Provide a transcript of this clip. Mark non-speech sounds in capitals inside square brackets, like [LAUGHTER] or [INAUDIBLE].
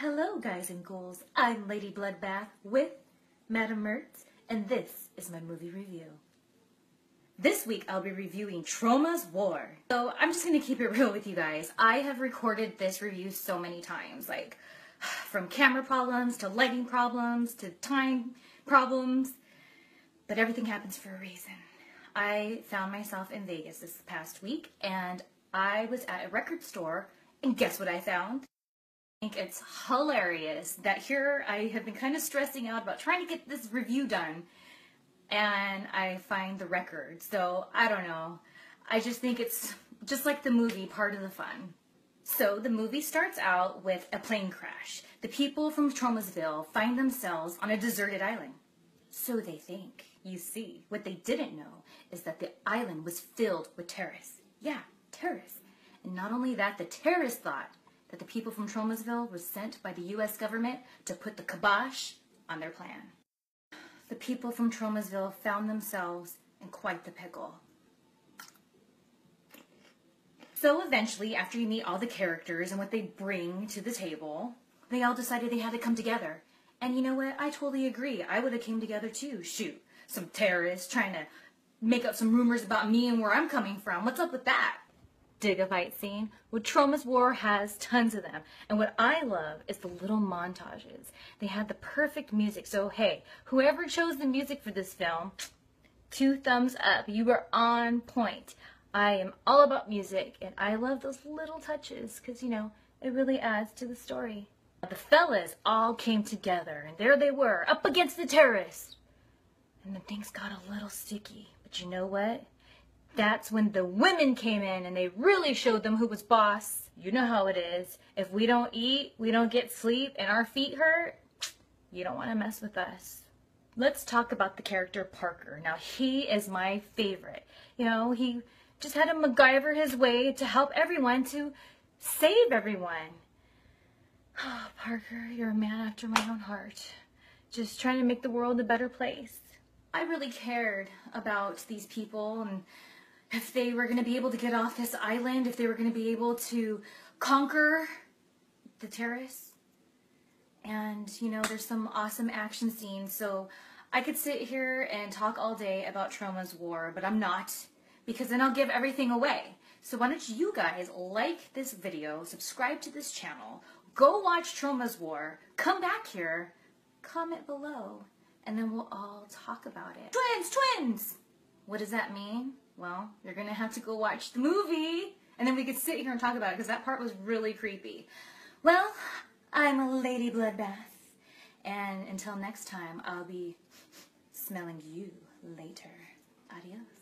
Hello, guys and ghouls. I'm Lady Bloodbath with Madam Mertz, and this is my movie review. This week I'll be reviewing Troma's War. So I'm just gonna keep it [LAUGHS] real with you guys. I have recorded this review so many times, like [SIGHS] from camera problems to lighting problems to time problems, but everything happens for a reason. I found myself in Vegas this past week and I was at a record store and guess what I found? Think it's hilarious that here I have been kind of stressing out about trying to get this review done and I find the record. So I don't know. I just think it's just like the movie, part of the fun. So the movie starts out with a plane crash. The people from Tromasville find themselves on a deserted island. So they think. You see, what they didn't know is that the island was filled with terrorists. Yeah, terrorists. And not only that, the terrorists thought that the people from Tromasville were sent by the U.S. government to put the kibosh on their plan. The people from Tromasville found themselves in quite the pickle. So eventually, after you meet all the characters and what they bring to the table, they all decided they had to come together. And you know what? I totally agree. I would have came together too. Shoot, some terrorists trying to make up some rumors about me and where I'm coming from. What's up with that? Dig a fight scene. Well, Troma's War has tons of them. And what I love is the little montages. They had the perfect music. So, hey, whoever chose the music for this film, two thumbs up. You were on point. I am all about music, and I love those little touches because, you know, it really adds to the story. The fellas all came together, and there they were, up against the terrorists. And then things got a little sticky. But you know what? That's when the women came in and they really showed them who was boss. You know how it is. If we don't eat, we don't get sleep, and our feet hurt, you don't want to mess with us. Let's talk about the character Parker. Now, he is my favorite. You know, he just had to MacGyver his way to help everyone, to save everyone. Oh, [SIGHS] Parker, you're a man after my own heart. Just trying to make the world a better place. I really cared about these people and if they were going to be able to get off this island, if they were going to be able to conquer the terrorists. And, you know, there's some awesome action scenes. So I could sit here and talk all day about Troma's War, but I'm not because then I'll give everything away. So why don't you guys like this video, subscribe to this channel, go watch Troma's War, come back here, comment below, and then we'll all talk about it. Twins, twins! What does that mean? Well, you're going to have to go watch the movie, and then we could sit here and talk about it, because that part was really creepy. Well, I'm a Lady Bloodbath, and until next time, I'll be smelling you later. Adios.